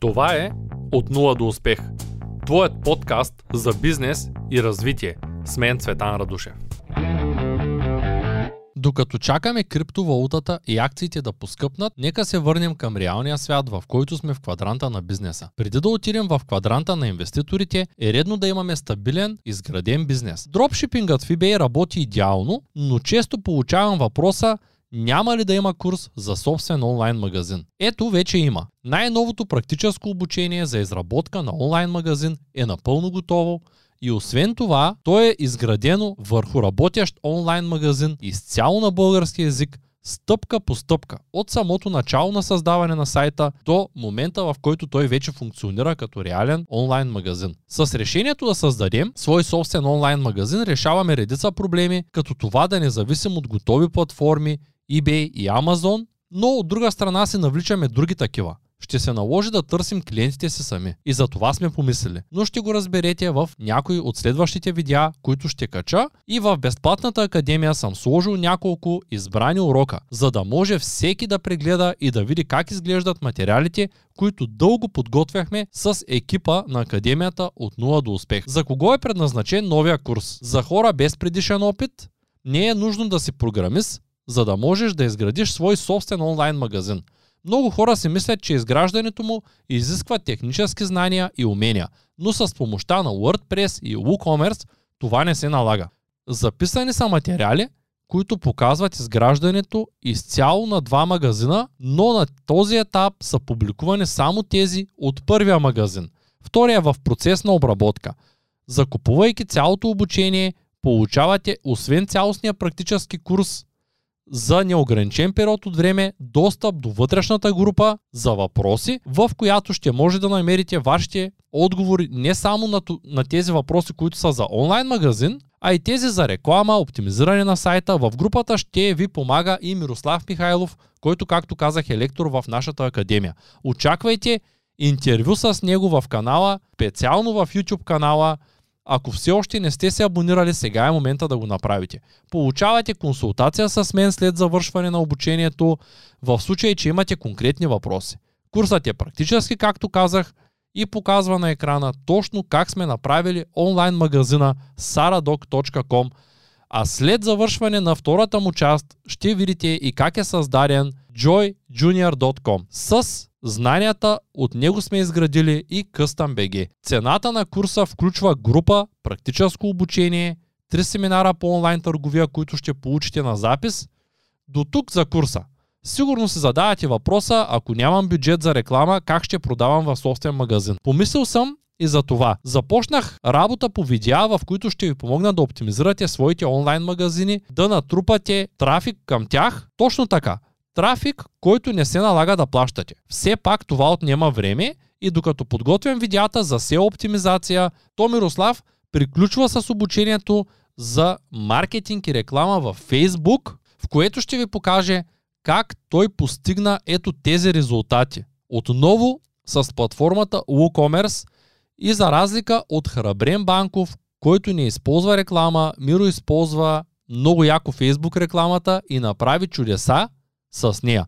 Това е От нула до успех. Твоят подкаст за бизнес и развитие. С мен Цветан Радушев. Докато чакаме криптовалутата и акциите да поскъпнат, нека се върнем към реалния свят, в който сме в квадранта на бизнеса. Преди да отидем в квадранта на инвеститорите, е редно да имаме стабилен, изграден бизнес. Дропшипингът в eBay работи идеално, но често получавам въпроса няма ли да има курс за собствен онлайн магазин? Ето вече има. Най-новото практическо обучение за изработка на онлайн магазин е напълно готово и освен това, то е изградено върху работещ онлайн магазин изцяло на български язик, стъпка по стъпка, от самото начало на създаване на сайта до момента в който той вече функционира като реален онлайн магазин. С решението да създадем свой собствен онлайн магазин решаваме редица проблеми, като това да не зависим от готови платформи eBay и Amazon, но от друга страна си навличаме други такива. Ще се наложи да търсим клиентите си сами. И за това сме помислили. Но ще го разберете в някои от следващите видеа, които ще кача. И в Безплатната академия съм сложил няколко избрани урока, за да може всеки да прегледа и да види как изглеждат материалите, които дълго подготвяхме с екипа на академията от 0 до успех. За кого е предназначен новия курс? За хора без предишен опит? Не е нужно да си програмист, за да можеш да изградиш свой собствен онлайн магазин. Много хора си мислят, че изграждането му изисква технически знания и умения, но с помощта на WordPress и WooCommerce това не се налага. Записани са материали, които показват изграждането изцяло на два магазина, но на този етап са публикувани само тези от първия магазин. Втория е в процес на обработка. Закупувайки цялото обучение, получавате освен цялостния практически курс за неограничен период от време достъп до вътрешната група за въпроси, в която ще може да намерите вашите отговори не само на, на тези въпроси, които са за онлайн магазин, а и тези за реклама, оптимизиране на сайта. В групата ще ви помага и Мирослав Михайлов, който, както казах, е лектор в нашата академия. Очаквайте интервю с него в канала, специално в YouTube канала, ако все още не сте се абонирали, сега е момента да го направите. Получавате консултация с мен след завършване на обучението в случай, че имате конкретни въпроси. Курсът е практически, както казах, и показва на екрана точно как сме направили онлайн магазина saradoc.com, а след завършване на втората му част ще видите и как е създаден joyjunior.com с Знанията от него сме изградили и Custom BG. Цената на курса включва група, практическо обучение, три семинара по онлайн търговия, които ще получите на запис. До тук за курса. Сигурно си задавате въпроса, ако нямам бюджет за реклама, как ще продавам в собствен магазин. Помислил съм и за това. Започнах работа по видеа, в които ще ви помогна да оптимизирате своите онлайн магазини, да натрупате трафик към тях. Точно така трафик, който не се налага да плащате. Все пак това отнема време и докато подготвям видеята за SEO оптимизация, то Мирослав приключва с обучението за маркетинг и реклама във Facebook, в което ще ви покаже как той постигна ето тези резултати. Отново с платформата WooCommerce и за разлика от Храбрен Банков, който не използва реклама, Миро използва много яко Facebook рекламата и направи чудеса, с нея.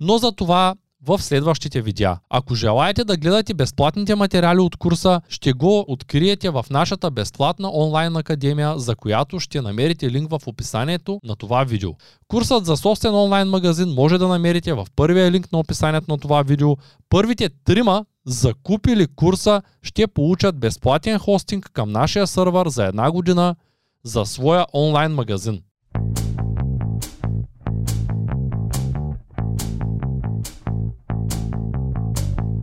Но за това в следващите видеа. Ако желаете да гледате безплатните материали от курса, ще го откриете в нашата безплатна онлайн академия, за която ще намерите линк в описанието на това видео. Курсът за собствен онлайн магазин може да намерите в първия линк на описанието на това видео. Първите трима закупили курса ще получат безплатен хостинг към нашия сървър за една година за своя онлайн магазин.